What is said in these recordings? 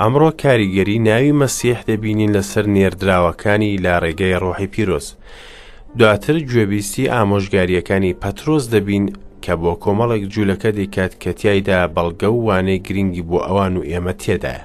ئەمڕۆ کاریگەری ناوی مەسیح دەبینین لەسەر نێردراوەکانی لە ڕێگەی ڕۆحی پیرۆز. دواتر گوێبیستی ئامۆژگاریەکانی پەترۆز دەبین کە بۆ کۆمەڵێک جوولەکە دەیکات کە تایدا بەڵگە و وانەی گرنگی بۆ ئەوان و ئێمە تێدایە.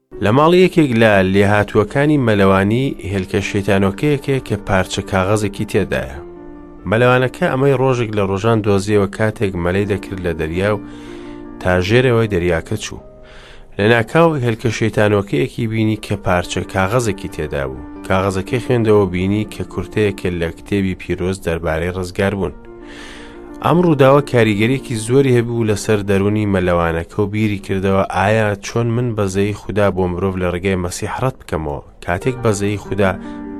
لە ماڵی یەکێک لە لێهاتووەکانی مەلەوانی هێلکە شێتانۆکەیەک هەیە کە پارچە کاغەزێکی تێدایە. مەلەوانەکە ئەمەی ڕۆژێک لە ڕۆژان دۆزیەوە کاتێک مەلەی دەکرد لە دەریا و تا ژێرەوەی دەریاکە چوو. لە ناکاو هێلکە شێتانۆکەیەکی بینی کە پارچە کاغەزێکی تێدا بوو. کاغەزەکەی خوێندەوە بینی کە کورتەیەکە لە کتێبی پیرۆز دەربارەی ڕزگار بوون. ئەم ڕووداوە کاریگەریەکی زۆری هەبوو لەسەر دەرونی مەلەوانەکە و بیری کردەوە ئایا چۆن من بەزەی خوددا بۆ مرۆڤ لە ڕگای مەسی حڕەت بکەمەوە کاتێک بەزەی خوددا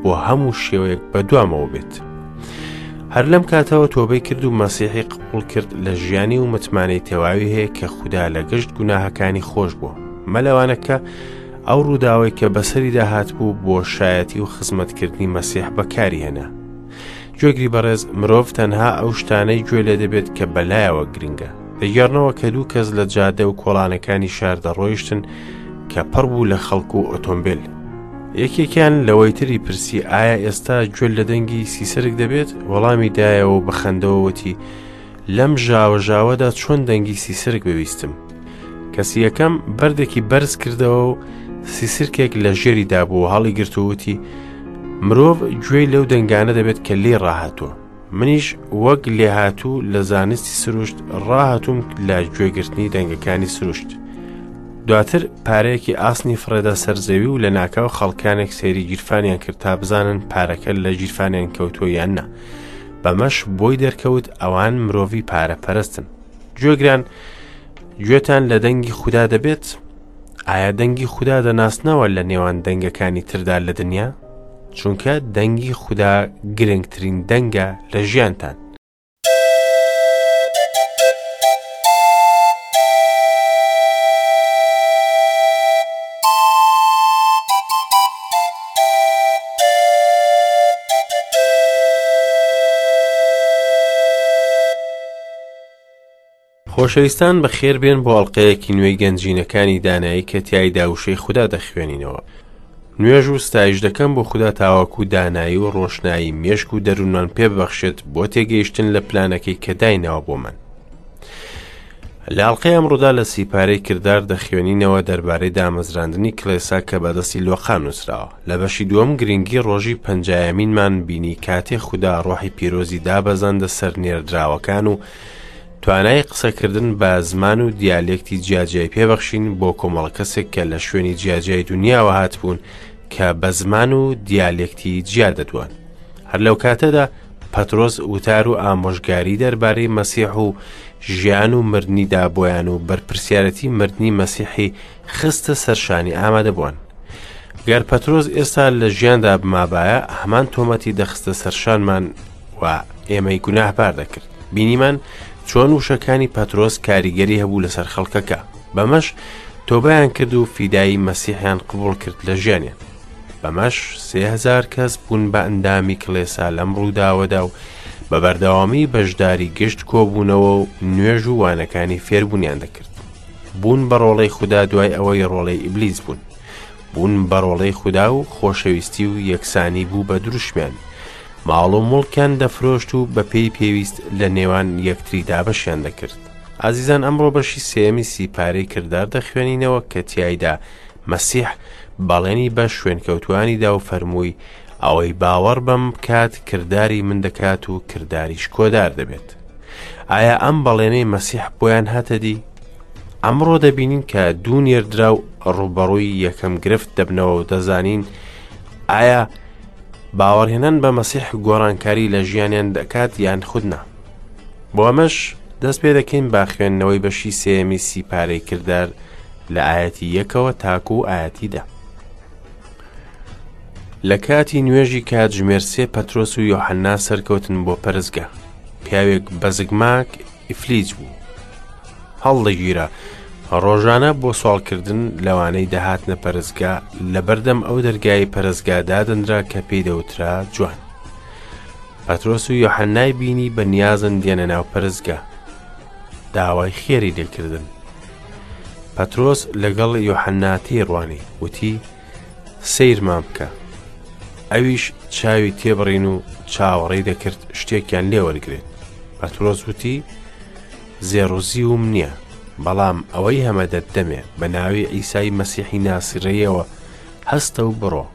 بۆ هەموو شێوەیەک بەدوامەوە بێت. هەر لەم کاتەوە تۆبەی کرد و مەسیحی قبول کرد لە ژیانی و متمانەی تەواوی هەیە کە خوددا لە گشت گوناهەکانی خۆش بووە مەلەوانەکە ئەو ڕووداوەی کە بەسەریدا هات بوو بۆ شایەتی و خزمەتکردنی مەسیح بەکاری هێنا گوێگری بەڕێز مرۆڤ تەنها ئەو شتانەی گوێ لێ دەبێت کە بەلایەوە گرنگە دەگەڕنەوە کە دوو کەس لە جادە و کۆڵانەکانی شار دەڕۆیشتن کە پڕ بوو لە خەڵک و ئۆتۆمبیل یەکێکیان لەوەی تری پرسی ئایا ئێستا گوێل لە دەنگی سیسەرک دەبێت وەڵامی دایەوە بەخەندەوەوەتی لەم ژاوە ژاوەدا چۆن دەنگی سیسرک بویستم کەسی یەکەم بەردێکی بەرز کردەوە و سیسرکێک لە ژێری دابوو هەڵی گرتووتی مرۆڤ گوێی لەو دەنگانە دەبێت کە لێ ڕاهاتوە منیش وەک لێهاتوو لە زانستی سروشت ڕاهاتوم لە گوێگرتنی دەنگەکانی سروشت دواتر پارەیەکی ئاسنی فڕێدا سەرزەوی و لە ناکاو خەڵکانێک سێری گیرفانیان کرد تا بزانن پارەکە لە گیرفانیان کەوتووە یان نا بەمەش بۆی دەرکەوت ئەوان مرۆڤی پارە پەرستن گوێگران گوێتان لە دەنگی خوددا دەبێت ئایا دەنگی خوددا دەناسنەوە لە نێوان دەنگەکانی تردا لە دنیا چونکە دەنگی خوددا گرنگترین دەنگە لە ژیانتان خۆشەویستان بە خێربێن بۆ ئەڵلقەیەکی نوێی گەنجینەکانی دانایی کە تای داوشەی خوددا دەخوێنینەوە نوێژ و ستایش دەکەم بۆ خوددا تاواکو دانایی و ڕۆشنایی مێشک و دەروونمان پێببەخشێت بۆ تێگەیشتن لە پلانەکەی کە دایناوە بۆ من لە ئەڵقەی ئەمڕۆدا لە سیپارەی کردار دەخوێنینەوە دەربارەی دامەزراندنی کڵێسا کە بە دەستی لۆقا نووسراوە. لە بەشی دووەم گرینگی ڕۆژی پەنجایەمینمان بینی کاتێ خودا ڕۆحی پیرۆزی دابەزاندە سەر نێردراوەکان و توانای قسەکردن بە زمان و دیالێکتی جیاجیای پێبەخشین بۆ کۆمەڵە کەسێک کە لە شوێنی جیاجیای دنیاوە هاتبوون کە بە زمان و دیالێکتی جیا دەدوان. هەر لەو کاتەدا پەترۆس وتار و ئامۆژگاری دەربارەی مەسیح و ژیان و مردنی دابۆیان و بەرپرسیارەتی مردنی مەسیحی خستە سەرشانی ئامادەبووان. گەر پەترۆس ئێستا لە ژیاندا بمابایە هەمان تۆمەتی دەخستە سەرشانمان و ئێمەی گوناهبار دەکرد. بینیمان چۆن وشەکانی پەترۆس کاریگەری هەبوو لەسەر خەڵکەکە بەمەش تۆبیان کرد و فیدایی مەسیحیان قبول کرد لە ژیانیان بەمەش سێ هەزار کەس بوون بە ئەندامی کڵێسا لەم ڕووداوەدا و بە بەردەوامی بەشداری گشت کۆبوونەوە و نوێژ و وانەکانی فێربوونیان دەکرد بوون بە ڕۆڵەی خوددا دوای ئەوەی ڕۆڵەی ئیبلیس بوون بوون بە ڕۆڵەی خوددا و خۆشەویستی و یەکسانی بوو بە دروشمیان ماڵ و مڵکیان دەفرۆشت و بە پێی پێویست لە نێوان یەکتری دابەشیان دەکرد ئازیزان ئەمڕۆ بەشی سێمی سیپارەی کردار دەخوێنینەوە کە تایدا مەسیح بەڵێنی بە شوێنکەوتووانی دا و فەرمووی، ئەوەی باوەڕ بەم بکات کرداری من دەکات و کرداریش کۆدار دەبێت. ئایا ئەم بەڵێنەی مەسیح بۆیان هاتەدی؟ ئەمڕۆ دەبینین کە دوو نێردراو ڕووبەڕووی یەکەم گرفت دەبنەوە و دەزانین ئایا باوەڕهێنان بە مەسیح گۆڕانکاری لە ژیانیان دەکات یان خودنا. بۆ ئەمەش دەست پێ دەکەین با خوێندنەوەی بەشی سێمی سیپارەی کردار لە ئایەتی یەکەوە تاکو و ئایەتی دە. لە کاتی نوێژی کاتژمێر سێ پەترۆس و یۆحەننا سەرکەوتن بۆ پەرستگە پیاوێک بەزگماک ئیفلیج بوو هەڵدەگیرا ڕۆژانە بۆ سوالکردن لەوانەی دەهاتنە پەرستگا لە بەردەم ئەو دەرگایی پەرستگا دادەنرا کە پێی دەوترا جوان پەترۆس و یۆحەنای بینی بە نیازن دێنە ناو پەرستگا داوای خێری لێکردن پەترۆس لەگەڵ یۆحەننا تێیڕوانی وتی سەیرمان بکە ئەویش چاوی تێبڕین و چاوەڕێی دەکرد شتێکیان لێوەرگێت پەترۆس وتی زێڕوزی وم نییە بەڵام ئەوەی هەمە دەدەمێ بە ناوی ئیسای مەسیحی ناسیڕەیەوە هەستە و بڕۆ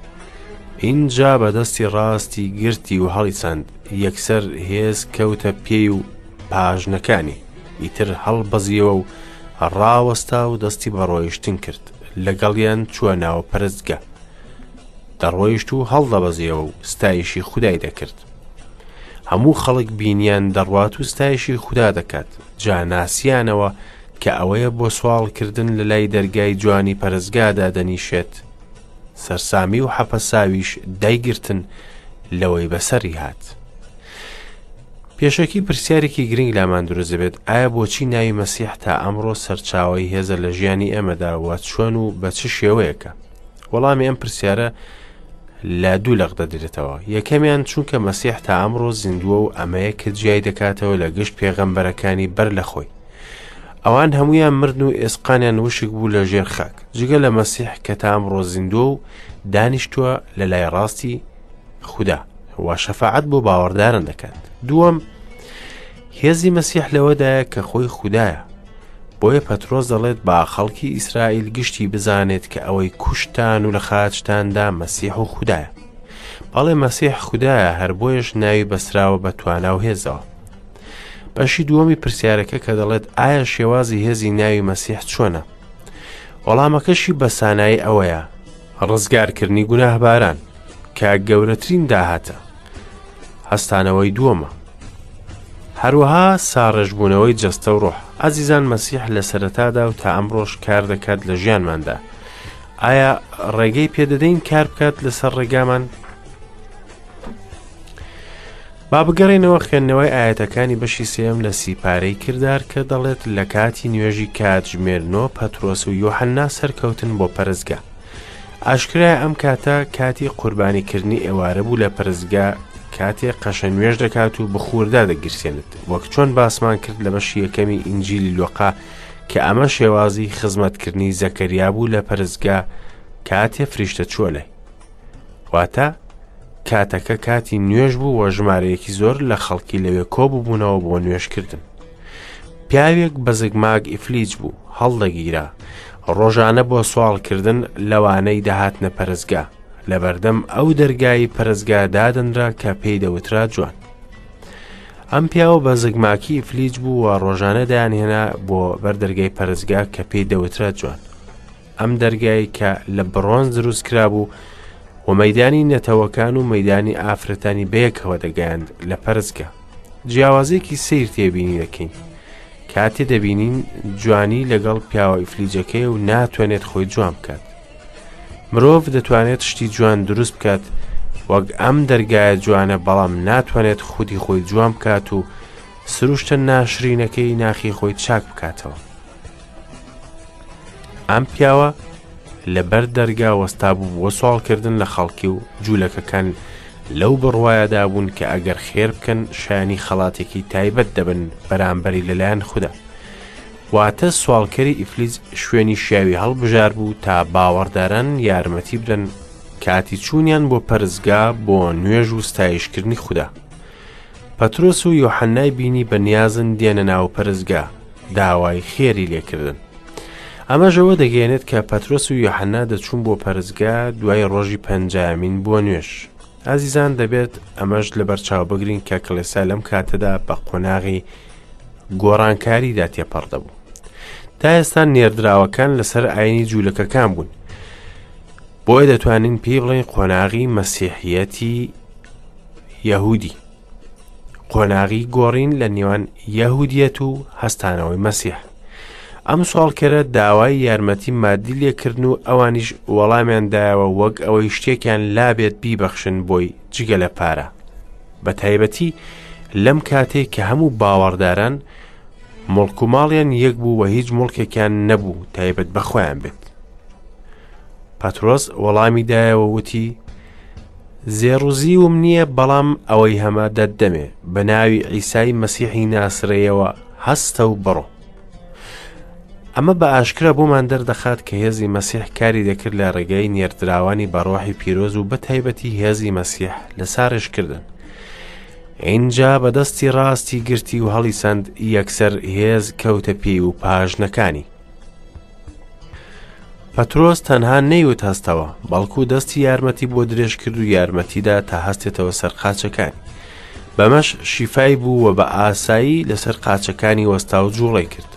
ئینجا بەدەستی ڕاستی گرتی و هەڵی چەند یەکسەر هێز کەوتە پێی و پاژنەکانی ئیتر هەڵبەزییەوە و ڕاوەستا و دەستی بە ڕۆیشتن کرد لەگەڵیان چووە ناوە پەرستگە دەڕۆیشت و هەڵدەبەزیەوە و ستایشی خودای دەکرد هەموو خەڵک بینیان دەڕوات و ستایشی خوددا دەکات جاناسیانەوە کە ئەوەیە بۆ سوواڵکردن لە لای دەرگای جوانی پەرستگادا دەنیشێت سەرسامی و حەپەساویش دایگرتن لەوەی بەسەری هات پێشەکی پرسیارێکی گرنگ لامان دروست دەبێت، ئایا بۆچی ناوی مەسیح تا ئەمڕۆ سەرچاوەی هێزە لە ژیانی ئێمەدا و چۆن و بە چ شێوەیەکە؟ وەڵامی ئەم پرسیارە لە دوو لەق دەدرێتەوە یەکەمیان چونکە مەسیح تا ئەمڕۆ زیندووە و ئەمەیە کە جیای دەکاتەوە لە گشت پێغەمبەرەکانی بەر لە خۆی ئەوان هەمویان مردن و ئێسقانیان وشک بوو لە ژێر خاک جگە لە مەسیح کە تا ئەمڕۆ زیندووە و دانیشتووە لە لای ڕاستی خودا وا شەفاعەت بۆ باوەڕدارن دەکات دووەم هێزی مەسیح لەوەدایە کە خۆی خوددایە بۆیە پەترۆز دەڵێت با خەڵکی ئیسرائیل گشتی بزانێت کە ئەوەی کوشتان و لە خاچتاندا مەسیح و خوددایە بەڵێ مەسیح خوددایە هەر بۆیش ناوی بەسراوە بە توانا و هێزەوە بەشی دووەمی پرسیارەکە کە دەڵێت ئایا شێوازی هێزی ناوی مەسیح چۆنە وەڵامەکەشی بەسانایی ئەوەیە ڕزگارکردنی گوناهباران کە گەورەترین داهاتە هەستانەوەی دووەمە هەروەها ساڕێژبوونەوەی جەستە و ڕۆح ئازیزان مەسیح لە سەرەتادا و تا ئەمڕۆژ کار دەکات لە ژیانماندا ئایا ڕێگەی پێدەدەین کار بکات لەسەر ڕێگامان با بگەڕێینەوە خوێندنەوەی ئایەتەکانی بەشی سێیەم لە سی پارەی کردار کە دەڵێت لە کاتی نوێژی کاتژمێر نۆ پەترۆس و یۆحەننا سەرکەوتن بۆ پەرستگە ئاشکرای ئەم کاتە کاتی قوربانیکردنی ئێوارە بوو لە پەرستگە کاتێ قەشە نوێژ دەکات و بخوردا دەگرسێنت وەک چۆن باسمان کرد لە بەشی یەکەمی ئینجیلی لۆقا کە ئەمە شێوازی خزمەتکردنی زەکەریا بوو لە پەرستگە کاتێ فریشتە چوە لای واتە کاتەکە کاتی نوێژ بوو و ژمارەیەکی زۆر لە خەڵکی لەوێ کۆ ببوونەوە بۆ نوێشکردن پیاوێک بەزگ ماگ ئیفلیج بوو هەڵدەگیرا ڕۆژانە بۆ سوالکردن لەوانەی دەهاتنە پەرستگا لە بەردەم ئەو دەرگایی پەرستگا دادنرا کە پێی دەوترا جوان ئەم پیاوە بە زگماکی ئیفلیج بوو و ڕۆژانە دایانهێنا بۆ بەردەرگای پەرستگا کە پێی دەوترا جوان ئەم دەرگای کە لە بڕۆنز دروست کرابوو و مەیدانی نەتەوەکان و مەیدانی ئافرەتانی بەیەکەوە دەگەیاند لە پەرستگە جیاوازێکی سیر تێبینی دەکەین کاتێ دەبینین جوانی لەگەڵ پیاوە ئیفلیجەکەی و ناتوانێت خۆی جوان بکات مرۆڤ دەتوانێت شتی جوان دروست بکات وەک ئەم دەرگایە جوانە بەڵام ناتوانێت خودی خۆی جوان بکات و سروشتە ناشرینەکەی ناخی خۆی چاک بکاتەوە ئەم پیاوە لەبەر دەرگا وەستابوو بۆ سوالکردن لە خەڵکی و جوولەکەکان لەو بڕواایەدا بوون کە ئەگەر خێر بکەن شایانی خەڵاتێکی تایبەت دەبن بەرامبەری لەلایەن خوددا واتە سوالکەری ئیفلیز شوێنی شیاوی هەڵبژار بوو تا باوەڕداران یارمەتی بدەن کاتی چوونیان بۆ پەرزگا بۆ نوێژ و ستایشکردنی خوددا پەترۆس و یۆحەنای بینی بە نیازن دێنە ناو پەرستگا داوای خێری لێکردن ئەمەژەوە دەگەێنێت کە پەترۆس و یۆحەننا دەچوون بۆ پەرستگا دوای ڕۆژی پەنجامین بووە نوێش ئازیزان دەبێت ئەمەش لە بەرچاو بگرین کە کلێسا لەم کاتەدا بە قۆناغی گۆڕانکاریدا تێپەڕ دەبوو تا ئێستا نێردراوەکان لەسەر ئاینی جوولەکەکان بوون بۆیە دەتوانین پێی بڵێن قۆناغی مەسیحەتی یەهودی، قۆناغی گۆڕین لە نێوان یەهودیەت و هەستانەوەی مەسیح ئەم سوالکەرە داوای یارمەتی مادی لێکردن و ئەوانیش وەڵامیان دایەوە وەک ئەوەی شتێکیان لابێت بیبەخشن بۆی جگە لە پارە بە تایبەتی لەم کاتێک کە هەموو باوەڕداران مڵک و ماڵیان یەک بوو و هیچ مڵکێکیان نەبوو تایبەت بەخۆیان بێت پاترۆس وەڵامی دایەوە وتی زێڕ و زیوم نییە بەڵام ئەوەی هەمە دەتدەمێ بە ناوی عیسای مەسیحی ناسرەیەوە هەستە و بڕۆ ئەمە بە ئاشکرا بۆمان دەردەخات کە هێزی مەسیح کاری دەکرد لە ڕێگەی نێردراوانی بەڕۆحی پیرۆز و بە تایبەتی هێزی مەسیح لە ساڕێژکردن ئینجا بەدەستی ڕاستی گرتی و هەڵی سند یەکسەر هێز کەوتە پێی و پاژنەکانی پەترۆس تەنها نەیوت هەستەوە بەڵکو دەستی یارمەتی بۆ درێژ کرد و یارمەتیدا تا هەستێتەوە سەر قاچەکان بەمەش شیفای بوو و بە ئاسایی لەسەر قاچەکانی وەستا و جوڵی کرد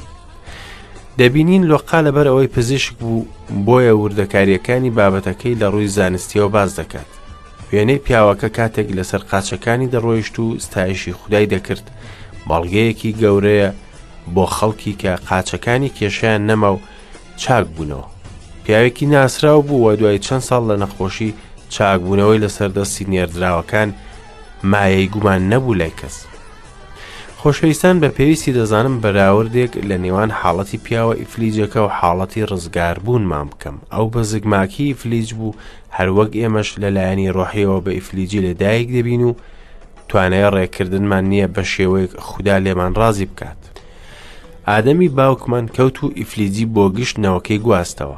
دەبینین لۆقا لەبەر ئەوەی پزیشک بوو بۆیە وردەکاریەکانی بابەتەکەی لە ڕووی زانستیەوە باز دەکات وێنەی پیاوەکە کاتێک لەسەر قاچەکانی دەڕۆیشت و ستایشی خودای دەکرد بەڵگەیەکی گەورەیە بۆ خەڵکی کە قاچەکانی کێشیان نەما و چاک بوونەوە پیاوێکی ناسراو بوو و دوای چەند ساڵ لە نەخۆشی چاکبوونەوەی لەسەر دەستی نێردراوەکان مایەی گومان نەبوو لای کەس خۆشەویستان بە پێویستی دەزانم بەراوردێک لە نێوان حاڵەتی پیاوە ئیفلیجەکە و حاڵەتی ڕزگاربوونمان بکەم ئەو بە زگماکی ئیفلیج بوو هەروەک ئێمەش لەلایەنی ڕۆحیەوە بە ئیفلیجی لەدایک دەبین و توانای ڕێکردنمان نییە بە شێوەیەک خوددا لێمان ڕازی بکات ئادەمی باوکمان کەوت و ئیفلیجی بۆ گشت نەوەکەی گواستەوە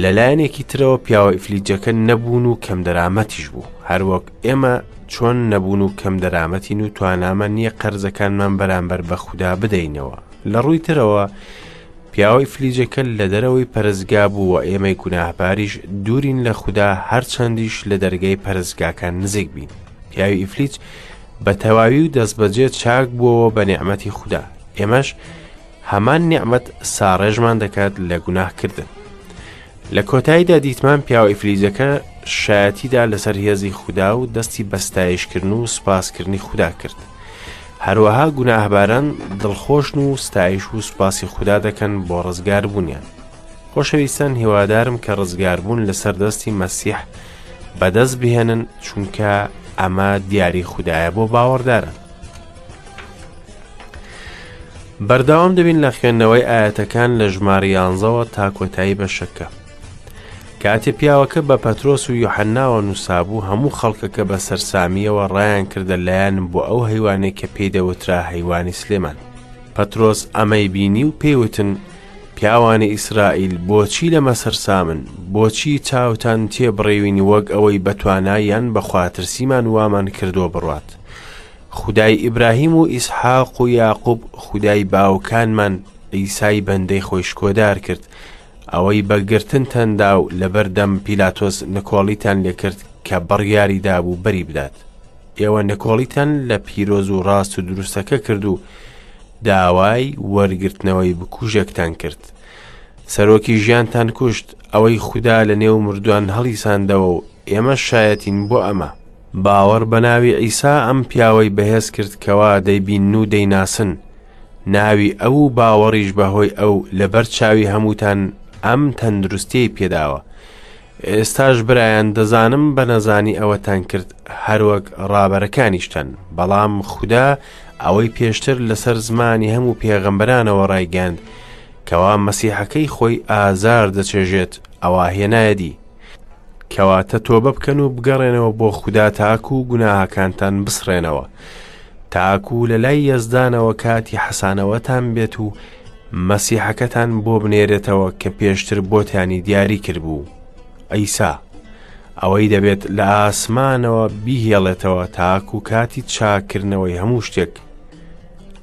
لە لایەنێکی ترەوە پیاوە ئیفلیجەکە نەبوون و کەم دەرامەتیش بوو هەروەک ئێمە چۆن نەبوون و کەم دەرامەتین و توانامە نییە قەرزەکانمان بەرامبەر بە خوددا بدەینەوە لە ڕووی ترەوە پیاوەی فلیجەکە لە دەرەوەی پەرستگا بوو و ئێمەی گوناهباریش دوورین لە خودا هەرچەندیش لە دەرگای پەرستگاکە نزیک بین پیاوی ئیفلیج بە تەواوی و دەستبەجێ چاک بووەوە بە نعمەتی خودا ئێمەش هەمان نعممەت ساڕێژمان دەکات لە گوناهکردن لە کۆتاییدا دیتمان پیاو ئیفلیجەکە شایەتی دا لەسەر هێزی خودا و دەستی بە ستایشکردن و سوپاسکردنی خودا کرد. هەروەها گوناهباران دڵخۆشن و ستایش و سوپاسی خودا دەکەن بۆ ڕزگاربوونیان. خۆشەویستان هیوادارم کە ڕزگاربوون لەسەر دەستی مەسیح بەدەست بهێنن چونکە ئەمە دیاری خوددایە بۆ باوەڕدارن. بەردەوام دەبین لە خوێندنەوەی ئاەتەکان لە ژمار یانزەوە تا کۆتایی بەشەکە کاتێ پیاوەکە بە پەترۆس و یحناوە نووسابوو هەموو خەڵکەکە بە سەررسامیەوە ڕایان کردە لایەن بۆ ئەو هەیوانێک کە پێی دەوترا هەیوانی سلێمان پەترۆس ئەمەی بینی و پێیوتن پیاوانی ئیسرائیل بۆچی لەمە سەرسامن بۆچی چاوتان تێبڕێوین وەک ئەوەی بەتوانایان بەخواترسیمان وامان کردووە بڕات خودای ئیبراهیم و ئیسحاق و یاقوب خودای باوکانمان عیسای بەندەی خۆی شکۆدار کرد ئەوەی بە گرتن تەندا و لەبەردەم پیلاتۆس نکۆڵیتان لێکرد کە بڕیاری دابوو بەری بدات ئێوە نکۆڵیتان لە پیرۆز و ڕاست و دروستەکە کرد و داوای وەرگرتنەوەی بکوژێکتان کرد سەرۆکی ژیانتان کوشت ئەوەی خوددا لە نێو مردووان هەڵیساندەوە و ئێمەش شایەتین بۆ ئەمە. باوەڕ بە ناوی عیسا ئەم پیاوەی بەهێز کرد کەوا دەیبینن و دەیناسن، ناوی ئەو و باوەڕیش بە هۆی ئەو لە بەر چاوی هەمووتان ئەم تەندروستیەی پێداوە. ئێستاش برایان دەزانم بە نەزانی ئەوەتان کرد هەروەک ڕابەرەکانیشتان، بەڵام خودا ئەوەی پێشتر لەسەر زمانی هەموو پێغەمبەرانەوە ڕایگەیاند کەوا مەسیحەکەی خۆی ئازار دەچێژێت ئەوە هێنایەدی. کەواتە تۆبە بکەن و بگەڕێنەوە بۆ خودا تاکو و گوناهەکانتان بسڕێنەوە تاکو و لە لای یەزدانەوە کاتی حەسانەوەتان بێت و مەسیحەکەتان بۆ بنێرێتەوە کە پێشتر بۆتانی دیاری کرد بوو ئەیسا ئەوەی دەبێت لە ئاسمانەوە بیهێڵێتەوە تاکو و کاتی چاکردنەوەی هەموو شتێک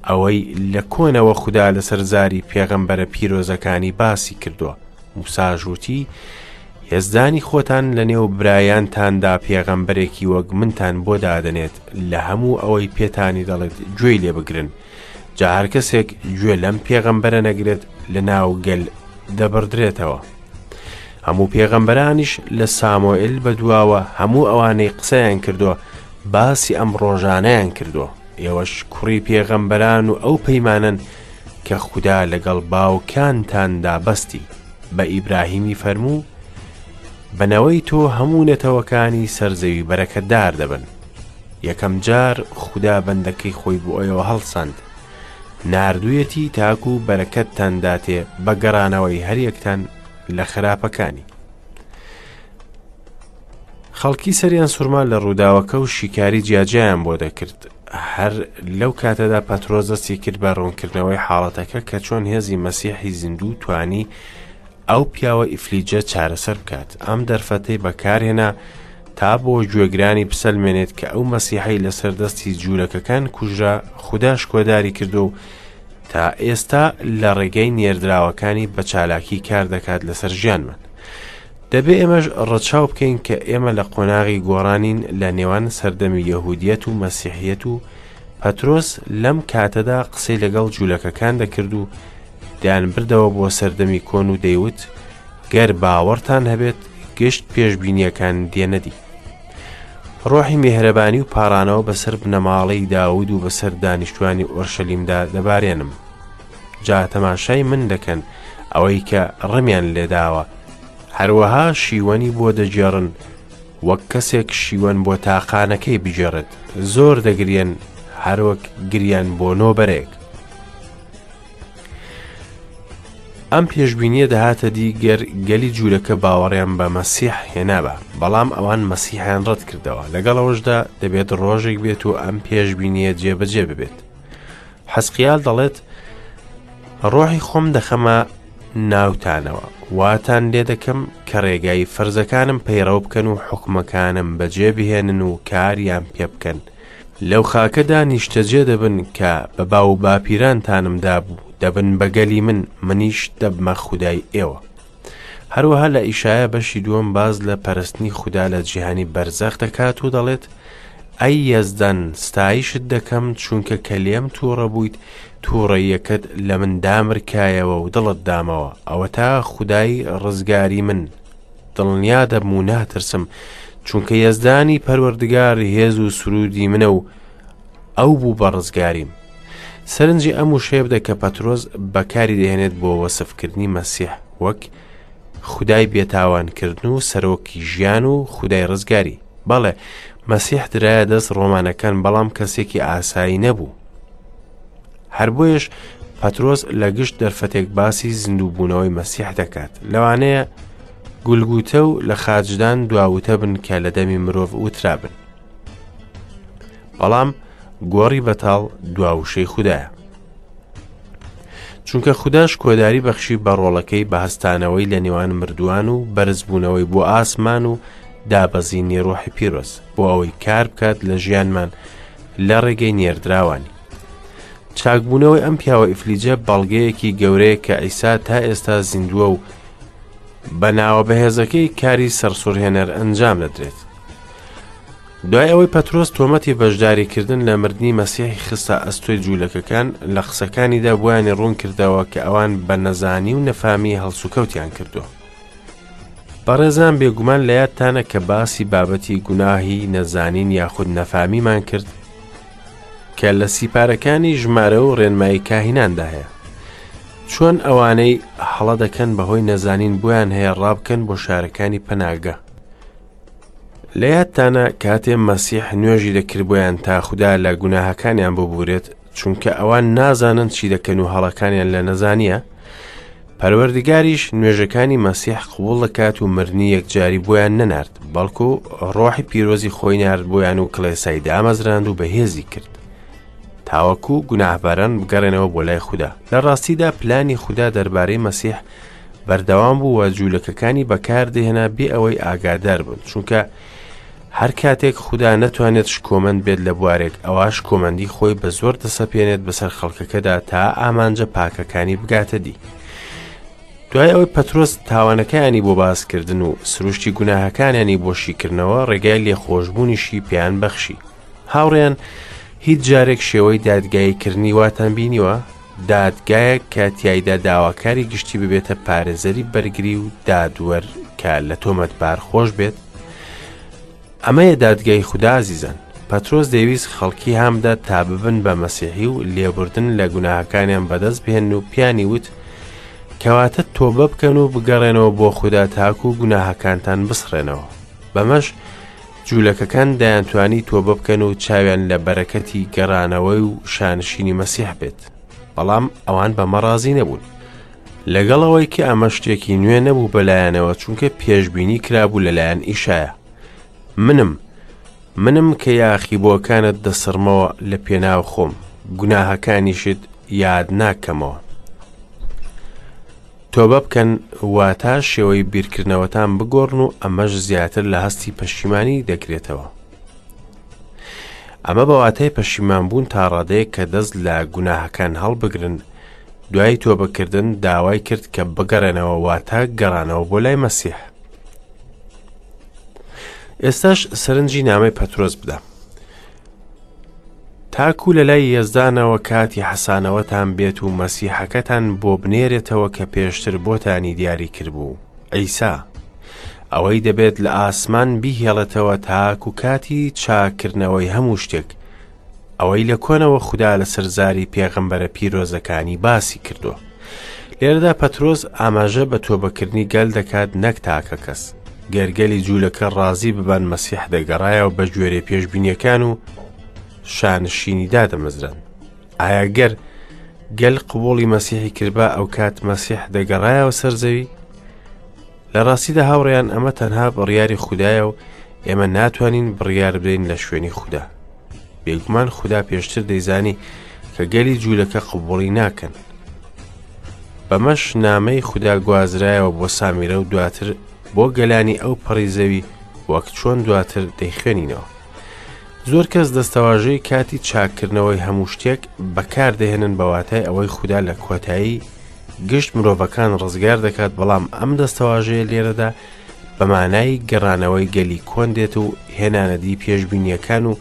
ئەوەی لە کۆنەوە خوددا لەسەر زاری پێغەمبەرە پیرۆزەکانی باسی کردووە موساش وتی، یەزدانی خۆتان لە نێو برایانتاندا پێغەمبەرێکی وەک منتان بۆ دادەنێت لە هەموو ئەوەی پێتانی دەڵێت گوێی لێ بگرن جا هەر کەسێک گوێ لەم پێغەمبەرە نەگرێت لە ناو گەل دەبڕدرێتەوە هەموو پێغەمبەرانیش لە سامۆئل بە دواوە هەموو ئەوانەی قسەیان کردووە باسی ئەم ڕۆژانیان کردووە ئێوەش کوڕی پێغەمبەران و ئەو پەیمانن کە خودا لەگەڵ باوکانتاندا بەستی، بە ئیبراهیمی فەرموو، بە نەوەی تۆ هەموو نەتەوەکانی سەر زەوی بەرەکەتدار دەبن. یەکەم جار خودا بەندەکەی خۆی بۆ ئێوە هەڵساند، ناردوویەتی تاکو بەرەکەتتان داتێ بە گەڕانەوەی هەریەکتان لە خراپەکانی. خەڵکی سەریان سورما لە ڕووداوەکە و شیکاری جیاجیایان بۆ دەکرد هەر لەو کاتەدا پەترۆس دەستی کرد بە ڕوونکردنەوەی حاڵەتەکە کە چۆن هێزی مەسیحی زیندوو توانی ئەو پیاوە ئیفلیجە چارەسەر بکات ئەم دەرفەتەی بەکارهێنا تا بۆ گوێگرانی بسەلمێنێت کە ئەو مەسیحی لەسەر دەستی جوولەکەکان کوژرا خودداش کۆداری کردو و تا ئێستا لە ڕێگەی نێردراوەکانی بە چالاکی کار دەکات لەسەر ژیانمان دەبێ ئێمەش ڕەچاو بکەین کە ئێمە لە قۆناغی گۆڕانین لە نێوان سەردەمی یەهودیەت و مەسیحیەت و پەترۆس لەم کاتەدا قسەی لەگەڵ جوولەکەکان دەکرد و دەیانبردەوە بۆ سەردەمی کۆن و دەیوت گەر باوەڕتان هەبێت گشت پێشبینیەکان دێنەدی ڕۆحی مێهرەبانی و پارانەوە بەسەر بنەماڵەی داود و بەسەر دانیشتوانی ئۆرشەلیمدا دەبارێنم جا تەماشای من دەکەن ئەوەی کە ڕمیان لێداوە هەروەها شیوەنی بۆ دەگێڕن وەک کەسێک شیوەن بۆ تاقانەکەی بگێڕێت زۆر دەگریێن هەروەک گریان بۆ نۆبەرێک ئەم پێشببینیە دەهاتە دی گەر گەلی جوورەکە باوەڕیان بە مەسیح هێنابە بەڵام ئەوان مەسیحیان ڕەت کردەوە لەگەڵەوەشدا دەبێت ڕۆژێک بێت و ئەم پێشببینیە جێبەجێ ببێت حەسقیال دەڵێت ڕۆحی خۆم دەخەمە ناوتانەوە واتان لێ دەکەم کە ڕێگای فەرزەکانم پەیڕەو بکەن و حکومەکانم بەجێ بهێنن و کاریان پێ بکەن لەو خاکەدا نیشتەجێ دەبن کە بە باو و باپیرانتانمدا بوو دەبن بەگەلی من منیش دەبمە خودای ئێوە. هەروەها لە ئیشایا بەشی دووەم باز لە پەرستنی خودا لە جیهانی بەرزەخ دەکات و دەڵێت ئەی یەزدەن ستایشت دەکەم چونکە کە لێم تووڕە بوویت تووڕەیەکەت لە من دامرکایەوە و دڵت دامەوە ئەوە تا خودای ڕزگاری من دڵنیا دەبم و ناترسم چونکە یەزدانی پەروەردگار هێز و سرودی منە و ئەو بوو بە ڕزگاریم. سەرنجی ئەم وشەیە بدە کە پەترۆس بەکاری دەهێنێت بۆ وەسفکردنی مەسیح وەک خودای بێتاوانکردن و سەرۆکی ژیان و خودای ڕزگاری. بەڵێ مەسیح درایە دەست ڕۆمانەکان بەڵام کەسێکی ئاسایی نەبوو. هەر بۆیەش پەترۆس لە گشت دەرفەتێک باسی زیندووبوونەوەی مەسیح دەکات لەوانەیە گولگوتە و لە خاجدان دواوتە بن کە لە دەمی مرۆڤ وترابن. بەڵام گۆڕی بەتاڵ دوا وشەی خوددایە چونکە خودداش کۆداری بەخشی بە ڕۆڵەکەی بە هەستانەوەی لە نێوان مردووان و بەرزبوونەوەی بۆ ئاسمان و دابەزینی ڕۆحی پیرۆز بۆ ئەوەی کار بکات لە ژیانمان لە ڕێگەی نێردراوانی چاکبوونەوەی ئەم پیاوە ئیفلیجە بەڵگەیەکی گەورەیە کە ئەیسا تا ئێستا زیندووە و بەناوە بەهێزەکەی کاری سەرسوورهێنەر ئەنجام دەدرێت دوای ئەوەی پەترۆس تۆمەتی بەشداری کردن لە مردنی مەسیحی خستە ئەستۆی جوولەکەکان لە قسەکانیدا بۆیانی ڕوون کردەوە کە ئەوان بە نەزانی و نەفامی هەڵسوکەوتیان کردووە بەڕێزان بێگومان لە یادتانە کە باسی بابەتی گوناهی نەزانین یاخود نەفامیمان کرد کە لە سیپارەکانی ژمارە و ڕێنمایی کاهیناندا هەیە چۆن ئەوانەی هەڵە دەکەن بەهۆی نەزانین بۆیان هەیە ڕابکەن بۆ شارەکانی پەناگە لە یادتانە کاتێ مەسیح نوێژی دەکرد بۆیان تا خوددا لە گوناهەکانیان ببورێت چونکە ئەوان نازانن چی دەکەن و هەڵەکانیان لە نەزانە پەروەردگاریش نوێژەکانی مەسیح قووڵ دەکات و مرنی یەکجاری بۆیان نەنارد بەڵکو ڕۆحی پیرۆزی خۆی نرد بۆیان و کلێسای دامەزراند و بەهێزی کرد تاوەکو گوناهباران بگەڕێنەوە بۆ لای خوددا لە ڕاستیدا پلانی خوددا دەربارەی مەسیح بەردەوام بوو و جوولەکەکانی بەکاردەهێنا بێ ئەوەی ئاگادار بن چونکە هەر کاتێک خوددا نەتوانێت شکۆمەند بێت لە بوارێک ئەوە شکۆمەندی خۆی بە زۆر دەسەپێنێت بەسەر خەڵکەکەدا تا ئامانجە پاکەکانی بگاتە دی. دوای ئەوەی پەترۆس تاوانەکانی بۆ باسکردن و سروشتی گوناهەکانیانی بۆ شیکردنەوە ڕێگای لێخۆشببوونیشی پێیان بەخشی. هاوڕێن هیچ جارێک شێوەی دادگاییکردنی واتان بینیوە دادگایەک کە تیایدا داواکاری گشتی ببێتە پارێزەری بەرگری و دادوەر کە لە تۆمەتبار خۆش بێت ئەمەیە دادگای خوددا ئازیزان پەترۆس دەویست خەڵکی هامدا تا ببن بە مەسیحی و لێبوردن لە گوناهەکانیان بەدەست بهێن و پیانی وت کەواتە تۆبە بکەن و بگەڕێنەوە بۆ خوددا تاکو و گوناهەکانتان بسڕێنەوە بەمەش جولەکەکان دەیانتوانی تۆبە بکەن و چاویان لە بەرەکەتی گەڕانەوەی و شانشینی مەسیح بێت بەڵام ئەوان بەمە ڕازی نەبوون لەگەڵ ئەوەی کە ئەمە شتێکی نوێ نەبوو بەلایەنەوە چونکە پێشببینی کرابوو لەلایەن ئیشایە منم منم کە یاخی بۆکانت دەسڕمەوە لە پێناو خۆم گوناهەکانیشت یاد ناکەمەوە تۆبە بکەن واتە شێوەی بیرکردنەوەتان بگۆڕن و ئەمەش زیاتر لە هەستی پەشیمانی دەگرێتەوە. ئەمە بەواتای پەشیمان بوون تا ڕادەیە کە دەست لە گوناهەکان هەڵبگرن دوای تۆ بەکردن داوای کرد کە بگەڕێنەوە واتە گەڕانەوە بۆ لای مەسیح ئێستاش سەرنجی نامەی پەترۆز بدە تاکو لە لای یەزدانەوە کاتی حەسانەوەتان بێت و مەسیحەکەتان بۆ بنێرێتەوە کە پێشتر بۆتانی دیاری کردبوو عیسا ئەوەی دەبێت لە ئاسمان بیهێڵێتەوە تاکو کاتی چاکردنەوەی هەموو شتێک ئەوەی لە کۆنەوە خوددا لەسەر زاری پێغەمبەرە پیرۆزەکانی باسی کردووە لێرەدا پەترۆس ئاماژە بە تۆبەکردنی گەل دەکات نەک تاکە کەس گەرگەلی جوولەکە ڕازی ببان مەسیح دەگەڕایەوە بە گوێرەی پێشببینیەکان و شانشینی دادەمەزرن ئایا گەر گەل قوبوڵی مەسیحی کردبا ئەو کات مەسیح دەگەڕایەوە سەرزەوی لە ڕاستیدا هاوڕێیان ئەمە تەنها بڕیاری خوددایە و ئێمە ناتوانین بڕیار بدەین لە شوێنی خوددا بێگومان خودا پێشتر دەیزانی کە گەلی جوولەکە قبوڵی ناکەن بەمەش نامەی خودا گوازرایەوە بۆ سامیرە و دواتر بۆ گەلانی ئەو پەڕی زەوی وەک چۆن دواتر دەیخوێنینەوە زۆر کەس دەستەواژەی کاتی چاکردنەوەی هەموو شتێک بەکاردەهێنن بەواتای ئەوەی خودا لە کۆتایی گشت مرۆڤەکان ڕزگار دەکات بەڵام ئەم دەستەواژەیە لێرەدا بە مانای گەڕانەوەی گەلی کۆن دێت و هێنانەدی پێشببینیەکان و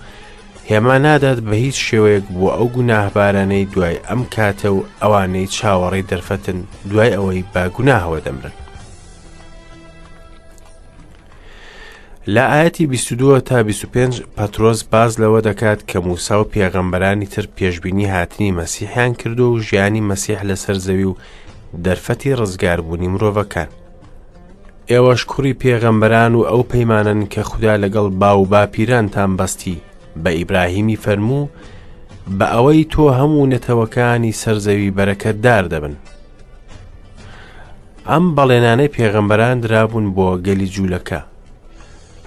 هێما نادات بە هیچ شێوەیەک بۆ ئەو گوناهبارانەی دوای ئەم کاتە و ئەوانەی چاوەڕێی دەرفەتن دوای ئەوەی با گوناهەوە دەمرن لە ئاەتی 22 تا 25 پەترۆز باز لەوە دەکات کە موسا و پێغەمبەرانی تر پێشببینی هاتنی مەسیحیان کردو و ژیانی مەسیح لەسەر زەوی و دەرفەتی ڕزگاربوونی مرۆڤەکان ئێوەش کوڕی پێغەمبەران و ئەو پەیمانەن کە خودا لەگەڵ باو و باپیرانتان بەستی بە ئیبراهیمی فەرموو بە ئەوەی تۆ هەموو نەتەوەکانی سەرزەوی بەرەکەت دار دەبن ئەم بەڵێنانەی پێغەمبەران درابوون بۆ گەلی جوولەکە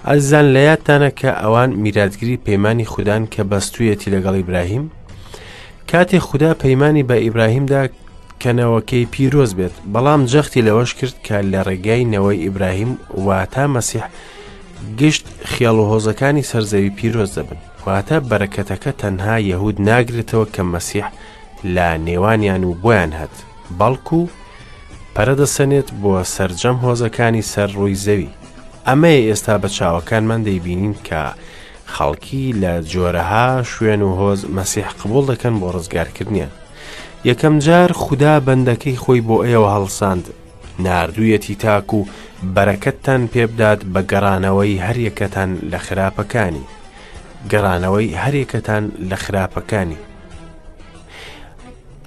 ئەزان لە یادتانە کە ئەوان میراتگری پەیمانانی خوددان کە بەستویەتی لەگەڵ ئیبراهیم کاتێ خوددا پەیمانانی بە ئیبراهیمدا کە نەوەکەی پیرۆز بێت بەڵام جەختی لەوەش کرد کە لە ڕێگای نەوەی ئیبراهیم واتا مەسیح گشت خیاڵ و هۆزەکانی سەرزەوی پیرۆز دەبن واتە بەرەکەتەکە تەنها یەهود ناگرێتەوە کە مەسیح لە نێوانیان و بۆیان هەت بەڵکو و پەرە دەسەنێت بۆ سرجەم هۆزەکانی سەر ڕووی زەوی ئەمەیە ئێستا بە چاوەکانمان دەیبینین کە خەڵکی لە جۆرەها شوێن و هۆز مەسیح قبول دەکەن بۆ ڕزگارکردنیان یەکەم جار خودا بەندەکەی خۆی بۆ ئێوە هەڵساند، ناردوویەتی تاکو بەرەکەتتان پێبدات بە گەڕانەوەی هەریەکەتان لە خراپەکانی، گەڕانەوەی هەریەکەتان لە خراپەکانی.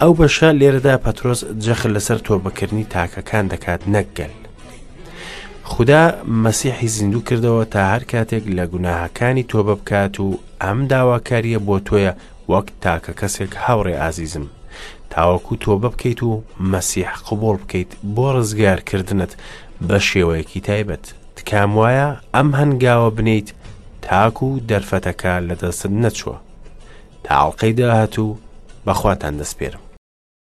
ئەو بەشە لێرەدا پەترۆس جەخت لەسەر تۆبەکردنی تاکەکان دەکات نەک گەل خدا مەسیحی زیندوو کردەوە تا هەر کاتێک لە گوناهەکانی تۆبە بکات و ئەم داواکاریە بۆ تۆیە وەک تاکە کەسێک هاوڕێ ئازیزم تاوەکو تۆبە بکەیت و مەسیح قبوڵ بکەیت بۆ ڕزگار کردنت بە شێوەیەکی تایبەت تکام وایە ئەم هەنگاوە بنیت تاکو و دەرفەتەکە لە دەستت نەچووە تاڵقەی داهاتوو بەخواتان دەستپێرم